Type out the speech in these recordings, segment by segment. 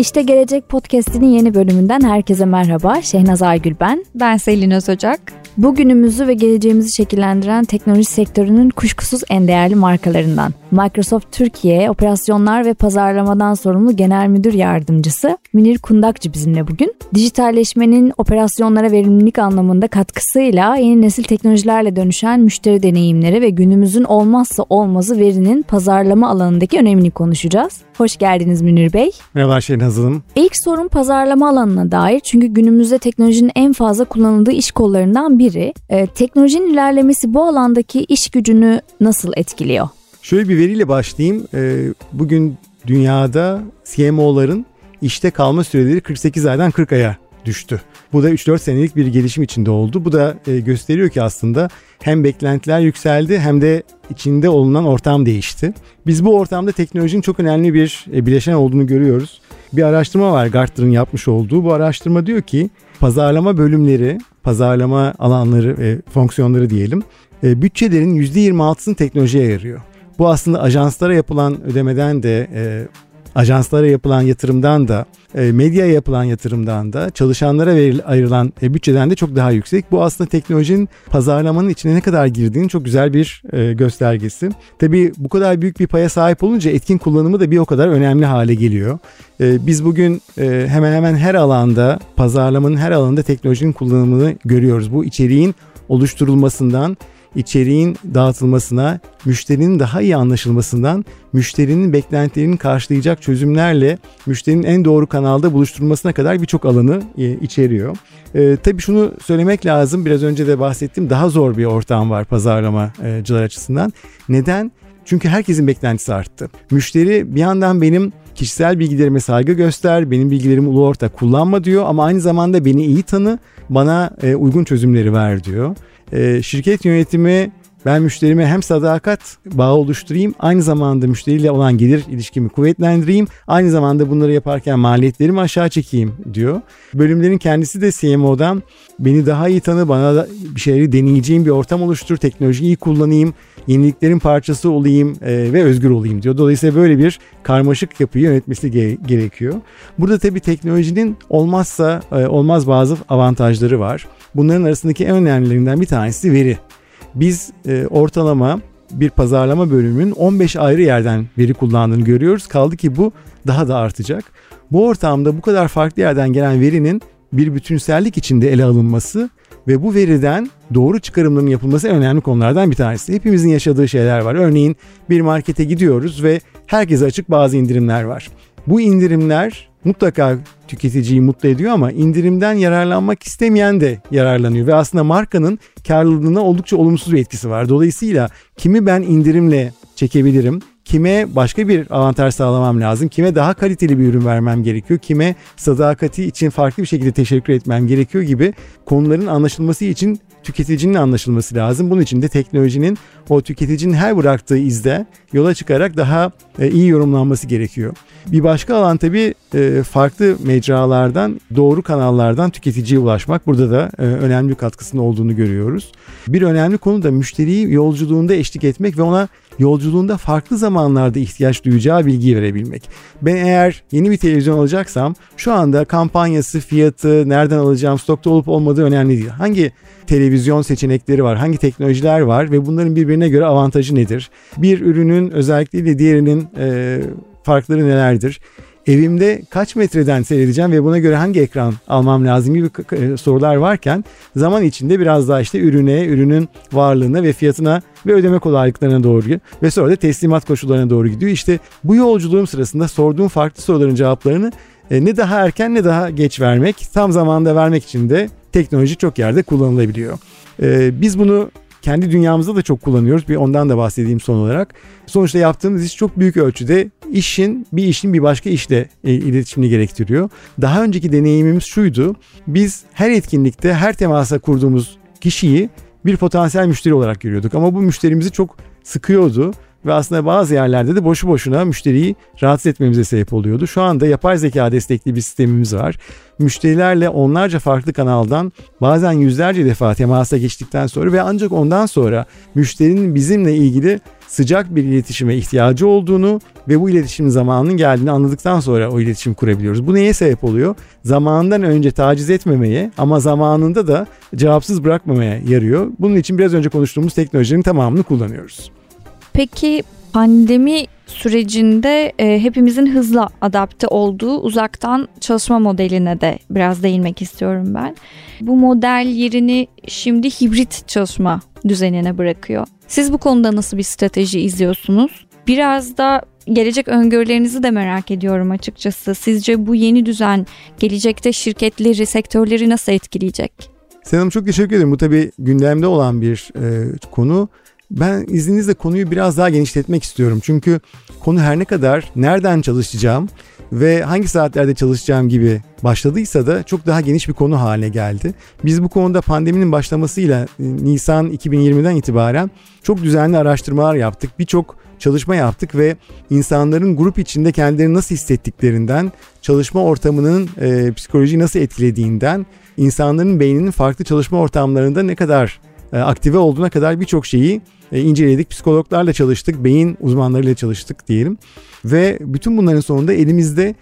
İşte Gelecek Podcast'inin yeni bölümünden herkese merhaba. Şehnaz Aygül ben. Ben Selin Özocak. Bugünümüzü ve geleceğimizi şekillendiren teknoloji sektörünün kuşkusuz en değerli markalarından. Microsoft Türkiye Operasyonlar ve Pazarlamadan sorumlu Genel Müdür Yardımcısı Münir Kundakçı bizimle bugün. Dijitalleşmenin operasyonlara verimlilik anlamında katkısıyla yeni nesil teknolojilerle dönüşen müşteri deneyimleri ve günümüzün olmazsa olmazı verinin pazarlama alanındaki önemini konuşacağız. Hoş geldiniz Münir Bey. Merhaba Şehnaz Hanım. İlk sorun pazarlama alanına dair çünkü günümüzde teknolojinin en fazla kullanıldığı iş kollarından biri. Ee, teknolojinin ilerlemesi bu alandaki iş gücünü nasıl etkiliyor? Şöyle bir veriyle başlayayım. Ee, bugün dünyada CMO'ların işte kalma süreleri 48 aydan 40 aya düştü. Bu da 3-4 senelik bir gelişim içinde oldu. Bu da e, gösteriyor ki aslında hem beklentiler yükseldi hem de içinde olunan ortam değişti. Biz bu ortamda teknolojinin çok önemli bir e, bileşen olduğunu görüyoruz. Bir araştırma var Gartner'ın yapmış olduğu. Bu araştırma diyor ki pazarlama bölümleri, pazarlama alanları ve fonksiyonları diyelim e, bütçelerin %26'sını teknolojiye ayırıyor. Bu aslında ajanslara yapılan ödemeden de e, ajanslara yapılan yatırımdan da e, medyaya yapılan yatırımdan da çalışanlara ayrılan e, bütçeden de çok daha yüksek. Bu aslında teknolojinin pazarlamanın içine ne kadar girdiğinin çok güzel bir e, göstergesi. Tabii bu kadar büyük bir paya sahip olunca etkin kullanımı da bir o kadar önemli hale geliyor. Biz bugün hemen hemen her alanda pazarlamanın her alanında teknolojinin kullanımını görüyoruz. Bu içeriğin oluşturulmasından içeriğin dağıtılmasına, müşterinin daha iyi anlaşılmasından, müşterinin beklentilerini karşılayacak çözümlerle müşterinin en doğru kanalda buluşturulmasına kadar birçok alanı e, içeriyor. E, tabii şunu söylemek lazım, biraz önce de bahsettim, daha zor bir ortam var pazarlamacılar açısından. Neden? Çünkü herkesin beklentisi arttı. Müşteri bir yandan benim kişisel bilgilerime saygı göster, benim bilgilerimi ulu orta kullanma diyor ama aynı zamanda beni iyi tanı, bana e, uygun çözümleri ver diyor. E, şirket yönetimi ben müşterime hem sadakat bağı oluşturayım aynı zamanda müşteriyle olan gelir ilişkimi kuvvetlendireyim aynı zamanda bunları yaparken maliyetlerimi aşağı çekeyim diyor. Bölümlerin kendisi de CMO'dan beni daha iyi tanı bana bir şeyleri deneyeceğim bir ortam oluştur teknolojiyi iyi kullanayım yeniliklerin parçası olayım e, ve özgür olayım diyor. Dolayısıyla böyle bir karmaşık yapıyı yönetmesi ge- gerekiyor. Burada tabii teknolojinin olmazsa e, olmaz bazı avantajları var. Bunların arasındaki en önemlilerinden bir tanesi veri. Biz e, ortalama bir pazarlama bölümünün 15 ayrı yerden veri kullandığını görüyoruz. Kaldı ki bu daha da artacak. Bu ortamda bu kadar farklı yerden gelen verinin bir bütünsellik içinde ele alınması ve bu veriden doğru çıkarımların yapılması en önemli konulardan bir tanesi. Hepimizin yaşadığı şeyler var. Örneğin bir markete gidiyoruz ve herkese açık bazı indirimler var. Bu indirimler mutlaka tüketiciyi mutlu ediyor ama indirimden yararlanmak istemeyen de yararlanıyor ve aslında markanın karlılığına oldukça olumsuz bir etkisi var. Dolayısıyla kimi ben indirimle çekebilirim, kime başka bir avantaj sağlamam lazım, kime daha kaliteli bir ürün vermem gerekiyor, kime sadakati için farklı bir şekilde teşekkür etmem gerekiyor gibi konuların anlaşılması için tüketicinin anlaşılması lazım. Bunun için de teknolojinin o tüketicinin her bıraktığı izde yola çıkarak daha e, iyi yorumlanması gerekiyor. Bir başka alan tabii e, farklı mecralardan, doğru kanallardan tüketiciye ulaşmak. Burada da e, önemli bir katkısının olduğunu görüyoruz. Bir önemli konu da müşteriyi yolculuğunda eşlik etmek ve ona yolculuğunda farklı zamanlarda ihtiyaç duyacağı bilgiyi verebilmek. Ben eğer yeni bir televizyon alacaksam şu anda kampanyası, fiyatı, nereden alacağım, stokta olup olmadığı önemli değil. Hangi televizyon seçenekleri var, hangi teknolojiler var ve bunların birbirine göre avantajı nedir? Bir ürünün özellikleriyle diğerinin e, farkları nelerdir? Evimde kaç metreden seyredeceğim ve buna göre hangi ekran almam lazım gibi e, sorular varken zaman içinde biraz daha işte ürüne, ürünün varlığına ve fiyatına ve ödeme kolaylıklarına doğru ve sonra da teslimat koşullarına doğru gidiyor. İşte bu yolculuğum sırasında sorduğum farklı soruların cevaplarını e, ne daha erken ne daha geç vermek, tam zamanda vermek için de teknoloji çok yerde kullanılabiliyor. E, biz bunu kendi dünyamızda da çok kullanıyoruz. Bir ondan da bahsedeyim son olarak. Sonuçta yaptığımız iş çok büyük ölçüde işin bir işin bir başka işle e, iletişimini gerektiriyor. Daha önceki deneyimimiz şuydu. Biz her etkinlikte her temasa kurduğumuz kişiyi bir potansiyel müşteri olarak görüyorduk ama bu müşterimizi çok sıkıyordu ve aslında bazı yerlerde de boşu boşuna müşteriyi rahatsız etmemize sebep oluyordu. Şu anda yapay zeka destekli bir sistemimiz var. Müşterilerle onlarca farklı kanaldan bazen yüzlerce defa temasa geçtikten sonra ve ancak ondan sonra müşterinin bizimle ilgili sıcak bir iletişime ihtiyacı olduğunu ve bu iletişim zamanının geldiğini anladıktan sonra o iletişim kurabiliyoruz. Bu neye sebep oluyor? Zamanından önce taciz etmemeye ama zamanında da cevapsız bırakmamaya yarıyor. Bunun için biraz önce konuştuğumuz teknolojinin tamamını kullanıyoruz. Peki pandemi sürecinde e, hepimizin hızla adapte olduğu uzaktan çalışma modeline de biraz değinmek istiyorum ben. Bu model yerini şimdi hibrit çalışma düzenine bırakıyor. Siz bu konuda nasıl bir strateji izliyorsunuz? Biraz da gelecek öngörülerinizi de merak ediyorum açıkçası. Sizce bu yeni düzen gelecekte şirketleri, sektörleri nasıl etkileyecek? Senem çok teşekkür ederim. Bu tabii gündemde olan bir e, konu. Ben izninizle konuyu biraz daha genişletmek istiyorum. Çünkü konu her ne kadar nereden çalışacağım ve hangi saatlerde çalışacağım gibi başladıysa da çok daha geniş bir konu haline geldi. Biz bu konuda pandeminin başlamasıyla e, Nisan 2020'den itibaren çok düzenli araştırmalar yaptık. Birçok çalışma yaptık ve insanların grup içinde kendilerini nasıl hissettiklerinden, çalışma ortamının e, psikolojiyi nasıl etkilediğinden, insanların beyninin farklı çalışma ortamlarında ne kadar e, aktive olduğuna kadar birçok şeyi e, inceledik. Psikologlarla çalıştık, beyin uzmanlarıyla çalıştık diyelim. Ve bütün bunların sonunda elimizde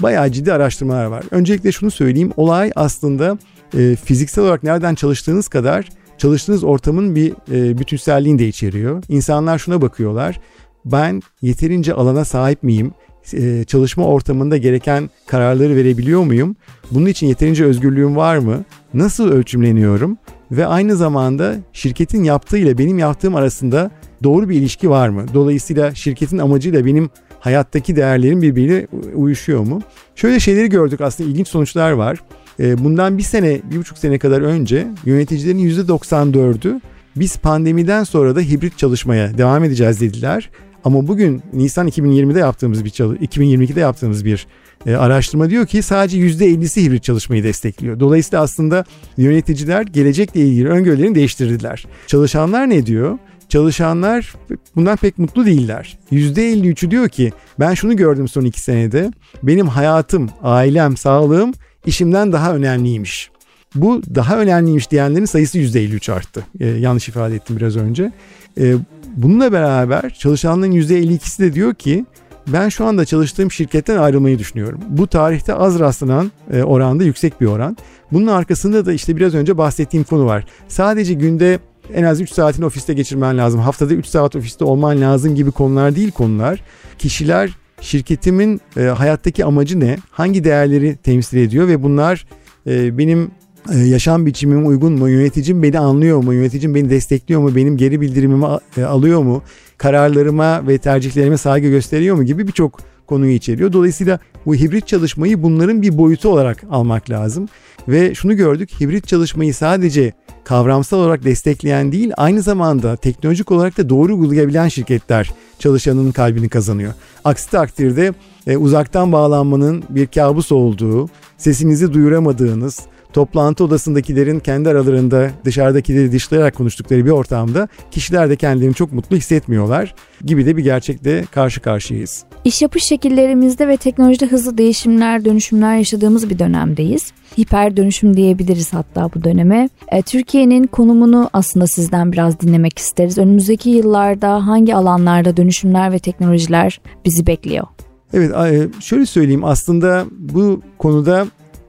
bayağı ciddi araştırmalar var. Öncelikle şunu söyleyeyim. Olay aslında e, fiziksel olarak nereden çalıştığınız kadar çalıştığınız ortamın bir e, bütünselliğini de içeriyor. İnsanlar şuna bakıyorlar. Ben yeterince alana sahip miyim? E, çalışma ortamında gereken kararları verebiliyor muyum? Bunun için yeterince özgürlüğüm var mı? Nasıl ölçümleniyorum? Ve aynı zamanda şirketin yaptığı ile benim yaptığım arasında doğru bir ilişki var mı? Dolayısıyla şirketin amacıyla benim hayattaki değerlerim birbiriyle uyuşuyor mu? Şöyle şeyleri gördük aslında ilginç sonuçlar var. Ee, bundan bir sene, bir buçuk sene kadar önce yöneticilerin %94'ü biz pandemiden sonra da hibrit çalışmaya devam edeceğiz dediler. Ama bugün Nisan 2020'de yaptığımız bir 2022'de yaptığımız bir e, araştırma diyor ki sadece %50'si hibrit çalışmayı destekliyor. Dolayısıyla aslında yöneticiler gelecekle ilgili öngörülerini değiştirdiler. Çalışanlar ne diyor? Çalışanlar bundan pek mutlu değiller. %53'ü diyor ki ben şunu gördüm son iki senede. Benim hayatım, ailem, sağlığım işimden daha önemliymiş. Bu daha önemliymiş diyenlerin sayısı %53 arttı. Ee, yanlış ifade ettim biraz önce. Ee, bununla beraber çalışanların %52'si de diyor ki ben şu anda çalıştığım şirketten ayrılmayı düşünüyorum. Bu tarihte az rastlanan e, oranda yüksek bir oran. Bunun arkasında da işte biraz önce bahsettiğim konu var. Sadece günde en az 3 saatini ofiste geçirmen lazım. Haftada 3 saat ofiste olman lazım gibi konular değil konular. Kişiler şirketimin e, hayattaki amacı ne? Hangi değerleri temsil ediyor ve bunlar e, benim e, yaşam biçimime uygun mu? Yöneticim beni anlıyor mu? Yöneticim beni destekliyor mu? Benim geri bildirimimi e, alıyor mu? Kararlarıma ve tercihlerime saygı gösteriyor mu gibi birçok konuyu içeriyor. Dolayısıyla bu hibrit çalışmayı bunların bir boyutu olarak almak lazım. Ve şunu gördük hibrit çalışmayı sadece kavramsal olarak destekleyen değil aynı zamanda teknolojik olarak da doğru uygulayabilen şirketler çalışanının kalbini kazanıyor. Aksi takdirde e, uzaktan bağlanmanın bir kabus olduğu, sesinizi duyuramadığınız, toplantı odasındakilerin kendi aralarında dışarıdakileri dışlayarak konuştukları bir ortamda kişiler de kendilerini çok mutlu hissetmiyorlar gibi de bir gerçekle karşı karşıyayız. İş yapış şekillerimizde ve teknolojide hızlı değişimler, dönüşümler yaşadığımız bir dönemdeyiz. Hiper dönüşüm diyebiliriz hatta bu döneme. E, Türkiye'nin konumunu aslında sizden biraz dinlemek isteriz. Önümüzdeki yıllarda hangi alanlarda dönüşümler ve teknolojiler bizi bekliyor? Evet e, şöyle söyleyeyim aslında bu konuda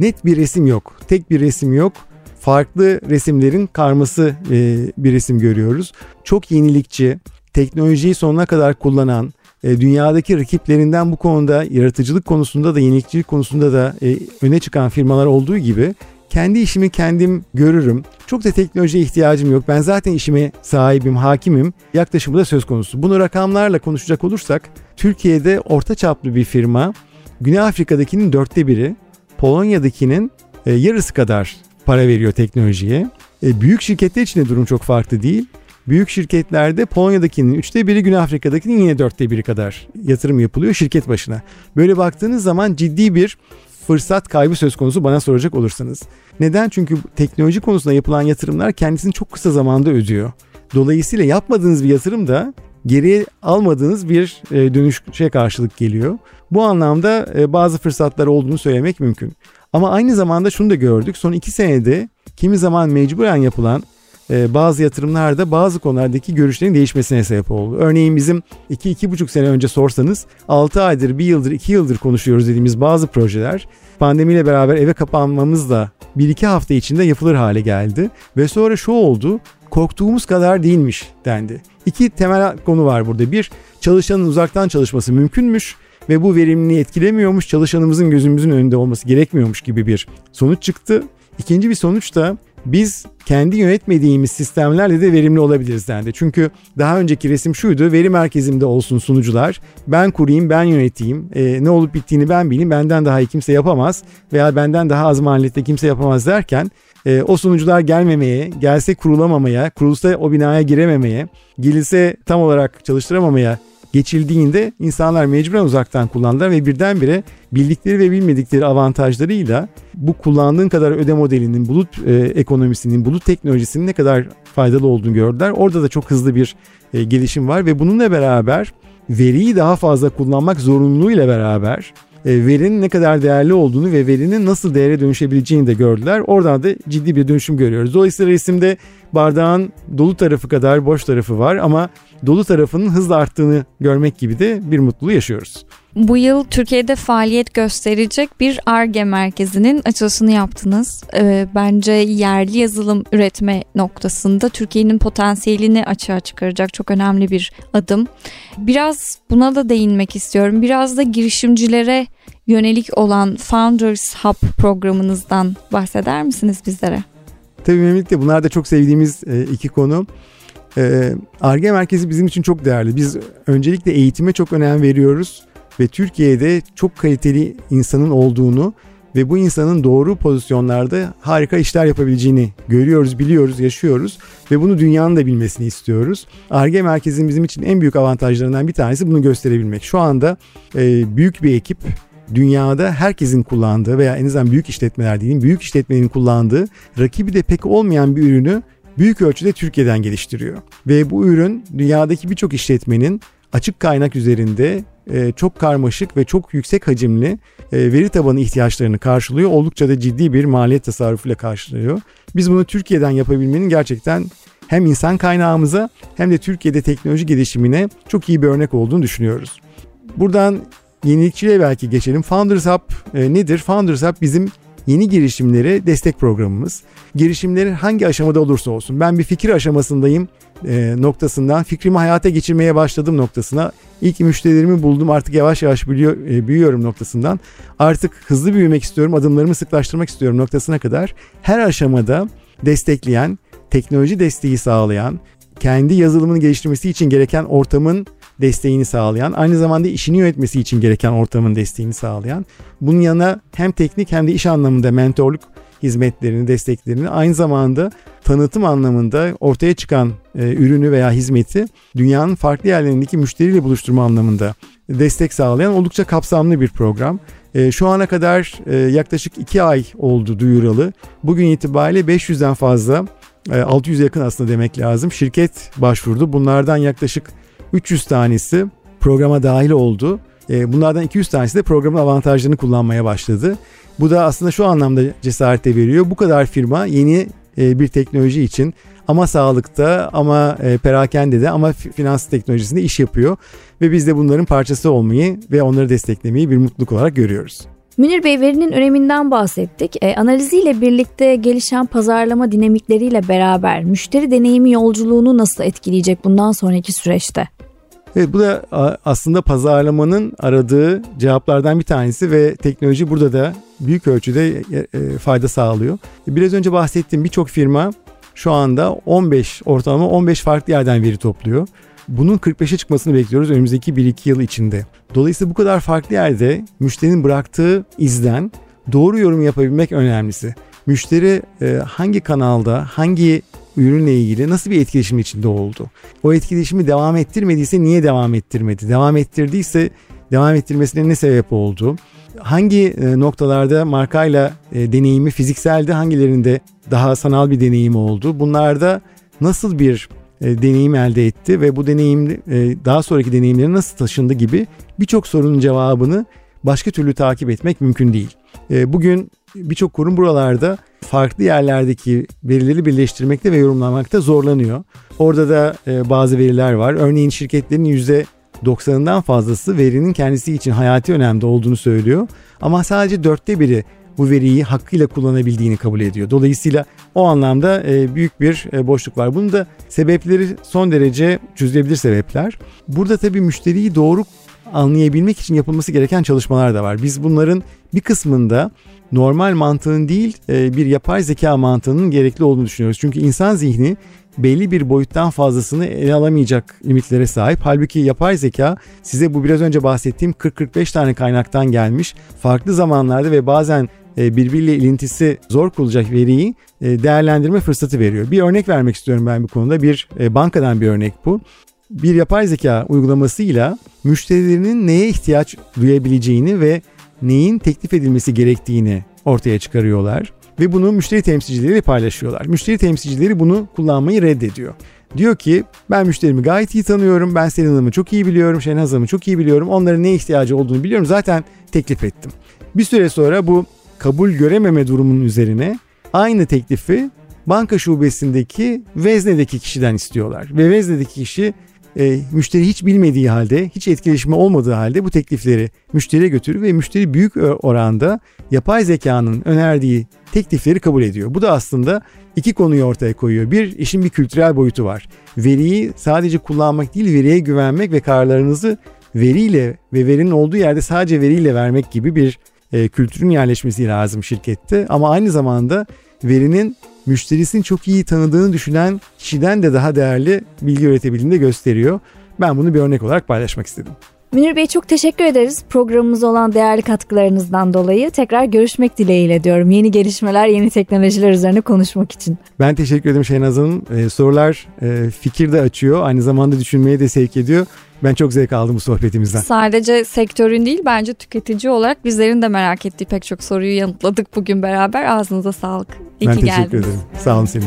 net bir resim yok. Tek bir resim yok. Farklı resimlerin karması e, bir resim görüyoruz. Çok yenilikçi, teknolojiyi sonuna kadar kullanan, e, dünyadaki rakiplerinden bu konuda yaratıcılık konusunda da yenilikçilik konusunda da e, öne çıkan firmalar olduğu gibi kendi işimi kendim görürüm. Çok da teknolojiye ihtiyacım yok. Ben zaten işime sahibim, hakimim. Yaklaşımı da söz konusu. Bunu rakamlarla konuşacak olursak Türkiye'de orta çaplı bir firma Güney Afrika'dakinin dörtte biri, Polonya'dakinin e, yarısı kadar para veriyor teknolojiye. E, büyük şirketler için de durum çok farklı değil. Büyük şirketlerde Polonya'dakinin üçte biri, Güney Afrika'dakinin yine dörtte biri kadar yatırım yapılıyor şirket başına. Böyle baktığınız zaman ciddi bir fırsat kaybı söz konusu bana soracak olursanız. Neden? Çünkü teknoloji konusunda yapılan yatırımlar kendisini çok kısa zamanda ödüyor. Dolayısıyla yapmadığınız bir yatırım da geriye almadığınız bir e, dönüşe karşılık geliyor. Bu anlamda e, bazı fırsatlar olduğunu söylemek mümkün. Ama aynı zamanda şunu da gördük. Son iki senede kimi zaman mecburen yapılan e, bazı yatırımlarda bazı konulardaki görüşlerin değişmesine sebep oldu. Örneğin bizim 2-2,5 sene önce sorsanız 6 aydır, 1 yıldır, 2 yıldır konuşuyoruz dediğimiz bazı projeler pandemiyle beraber eve kapanmamızla 1-2 hafta içinde yapılır hale geldi. Ve sonra şu oldu, korktuğumuz kadar değilmiş dendi. İki temel konu var burada. Bir, çalışanın uzaktan çalışması mümkünmüş ve bu verimliliği etkilemiyormuş, çalışanımızın gözümüzün önünde olması gerekmiyormuş gibi bir sonuç çıktı. İkinci bir sonuç da biz kendi yönetmediğimiz sistemlerle de verimli olabiliriz dendi. Çünkü daha önceki resim şuydu veri merkezimde olsun sunucular ben kurayım ben yöneteyim e, ne olup bittiğini ben bileyim benden daha iyi kimse yapamaz veya benden daha az maliyette kimse yapamaz derken e, o sunucular gelmemeye, gelse kurulamamaya, kurulsa o binaya girememeye, gelirse tam olarak çalıştıramamaya geçildiğinde insanlar mecburen uzaktan kullandılar ve birdenbire bildikleri ve bilmedikleri avantajlarıyla bu kullandığın kadar öde modelinin, bulut e, ekonomisinin, bulut teknolojisinin ne kadar faydalı olduğunu gördüler. Orada da çok hızlı bir e, gelişim var ve bununla beraber veriyi daha fazla kullanmak zorunluluğuyla beraber e, verinin ne kadar değerli olduğunu ve verinin nasıl değere dönüşebileceğini de gördüler. Oradan da ciddi bir dönüşüm görüyoruz. Dolayısıyla resimde bardağın dolu tarafı kadar boş tarafı var ama dolu tarafının hızla arttığını görmek gibi de bir mutluluğu yaşıyoruz. Bu yıl Türkiye'de faaliyet gösterecek bir ARGE merkezinin açılışını yaptınız. Ee, bence yerli yazılım üretme noktasında Türkiye'nin potansiyelini açığa çıkaracak çok önemli bir adım. Biraz buna da değinmek istiyorum. Biraz da girişimcilere yönelik olan Founders Hub programınızdan bahseder misiniz bizlere? Tabii Mehmet de bunlar da çok sevdiğimiz e, iki konu. ARGE merkezi bizim için çok değerli. Biz öncelikle eğitime çok önem veriyoruz ve Türkiye'de çok kaliteli insanın olduğunu ve bu insanın doğru pozisyonlarda harika işler yapabileceğini görüyoruz, biliyoruz, yaşıyoruz ve bunu dünyanın da bilmesini istiyoruz. ARGE merkezinin bizim için en büyük avantajlarından bir tanesi bunu gösterebilmek. Şu anda e, büyük bir ekip dünyada herkesin kullandığı veya en azından büyük işletmeler diyeyim, büyük işletmenin kullandığı rakibi de pek olmayan bir ürünü büyük ölçüde Türkiye'den geliştiriyor. Ve bu ürün dünyadaki birçok işletmenin açık kaynak üzerinde e, çok karmaşık ve çok yüksek hacimli e, veri tabanı ihtiyaçlarını karşılıyor. Oldukça da ciddi bir maliyet tasarrufuyla karşılıyor. Biz bunu Türkiye'den yapabilmenin gerçekten hem insan kaynağımıza hem de Türkiye'de teknoloji gelişimine çok iyi bir örnek olduğunu düşünüyoruz. Buradan yenilikçiliğe belki geçelim. Founders Hub e, nedir? Founders Hub bizim yeni girişimlere destek programımız. Girişimlerin hangi aşamada olursa olsun ben bir fikir aşamasındayım e, noktasından fikrimi hayata geçirmeye başladım noktasına ilk müşterilerimi buldum artık yavaş yavaş büyüyor, e, büyüyorum noktasından artık hızlı büyümek istiyorum adımlarımı sıklaştırmak istiyorum noktasına kadar her aşamada destekleyen teknoloji desteği sağlayan kendi yazılımını geliştirmesi için gereken ortamın desteğini sağlayan, aynı zamanda işini yönetmesi için gereken ortamın desteğini sağlayan, bunun yanına hem teknik hem de iş anlamında mentorluk hizmetlerini, desteklerini aynı zamanda tanıtım anlamında ortaya çıkan e, ürünü veya hizmeti dünyanın farklı yerlerindeki müşteriyle buluşturma anlamında destek sağlayan oldukça kapsamlı bir program. E, şu ana kadar e, yaklaşık 2 ay oldu duyuralı. Bugün itibariyle 500'den fazla, 600 yakın aslında demek lazım şirket başvurdu. Bunlardan yaklaşık 300 tanesi programa dahil oldu. E, bunlardan 200 tanesi de programın avantajlarını kullanmaya başladı. Bu da aslında şu anlamda cesarete veriyor. Bu kadar firma yeni e, bir teknoloji için ama sağlıkta ama e, perakendede ama finans teknolojisinde iş yapıyor. Ve biz de bunların parçası olmayı ve onları desteklemeyi bir mutluluk olarak görüyoruz. Münir Bey verinin öneminden bahsettik. E, analiziyle birlikte gelişen pazarlama dinamikleriyle beraber müşteri deneyimi yolculuğunu nasıl etkileyecek bundan sonraki süreçte? Evet bu da aslında pazarlamanın aradığı cevaplardan bir tanesi ve teknoloji burada da büyük ölçüde e, e, fayda sağlıyor. Biraz önce bahsettiğim birçok firma şu anda 15 ortalama 15 farklı yerden veri topluyor. Bunun 45'e çıkmasını bekliyoruz önümüzdeki 1-2 yıl içinde. Dolayısıyla bu kadar farklı yerde müşterinin bıraktığı izden doğru yorum yapabilmek önemlisi. Müşteri e, hangi kanalda, hangi ürünle ilgili nasıl bir etkileşim içinde oldu? O etkileşimi devam ettirmediyse niye devam ettirmedi? Devam ettirdiyse devam ettirmesine ne sebep oldu? Hangi e, noktalarda markayla e, deneyimi fizikseldi, hangilerinde daha sanal bir deneyim oldu? Bunlarda nasıl bir e, deneyim elde etti ve bu deneyim e, daha sonraki deneyimleri nasıl taşındı gibi birçok sorunun cevabını başka türlü takip etmek mümkün değil. E, bugün birçok kurum buralarda farklı yerlerdeki verileri birleştirmekte ve yorumlamakta zorlanıyor. Orada da e, bazı veriler var. Örneğin şirketlerin %90'ından fazlası verinin kendisi için hayati önemde olduğunu söylüyor. Ama sadece dörtte biri bu veriyi hakkıyla kullanabildiğini kabul ediyor. Dolayısıyla o anlamda e, büyük bir e, boşluk var. Bunun da sebepleri son derece çözülebilir sebepler. Burada tabii müşteriyi doğru anlayabilmek için yapılması gereken çalışmalar da var. Biz bunların bir kısmında normal mantığın değil e, bir yapay zeka mantığının gerekli olduğunu düşünüyoruz. Çünkü insan zihni belli bir boyuttan fazlasını ele alamayacak limitlere sahip. Halbuki yapay zeka size bu biraz önce bahsettiğim 40-45 tane kaynaktan gelmiş farklı zamanlarda ve bazen birbiriyle ilintisi zor kurulacak veriyi e, değerlendirme fırsatı veriyor. Bir örnek vermek istiyorum ben bu konuda. Bir bankadan bir örnek bu. Bir yapay zeka uygulamasıyla müşterilerinin neye ihtiyaç duyabileceğini ve neyin teklif edilmesi gerektiğini ortaya çıkarıyorlar ve bunu müşteri temsilcileriyle paylaşıyorlar. Müşteri temsilcileri bunu kullanmayı reddediyor. Diyor ki ben müşterimi gayet iyi tanıyorum. Ben Selin Hanım'ı çok iyi biliyorum. Şenaz Hanım'ı çok iyi biliyorum. Onların ne ihtiyacı olduğunu biliyorum. Zaten teklif ettim. Bir süre sonra bu kabul görememe durumunun üzerine aynı teklifi banka şubesindeki veznedeki kişiden istiyorlar. Ve veznedeki kişi e, müşteri hiç bilmediği halde, hiç etkileşimi olmadığı halde bu teklifleri müşteriye götürür ve müşteri büyük oranda yapay zekanın önerdiği teklifleri kabul ediyor. Bu da aslında iki konuyu ortaya koyuyor. Bir, işin bir kültürel boyutu var. Veriyi sadece kullanmak değil, veriye güvenmek ve kararlarınızı veriyle ve verinin olduğu yerde sadece veriyle vermek gibi bir e, kültürün yerleşmesi lazım şirkette. Ama aynı zamanda verinin müşterisini çok iyi tanıdığını düşünen kişiden de daha değerli bilgi üretebildiğini de gösteriyor. Ben bunu bir örnek olarak paylaşmak istedim. Münir Bey çok teşekkür ederiz programımız olan değerli katkılarınızdan dolayı. Tekrar görüşmek dileğiyle diyorum. Yeni gelişmeler, yeni teknolojiler üzerine konuşmak için. Ben teşekkür ederim Şehnaz Hanım. Ee, sorular e, fikir de açıyor. Aynı zamanda düşünmeye de sevk ediyor. Ben çok zevk aldım bu sohbetimizden. Sadece sektörün değil bence tüketici olarak bizlerin de merak ettiği pek çok soruyu yanıtladık bugün beraber. Ağzınıza sağlık. İyi ben ki teşekkür geldiniz. ederim. Sağ olun senin.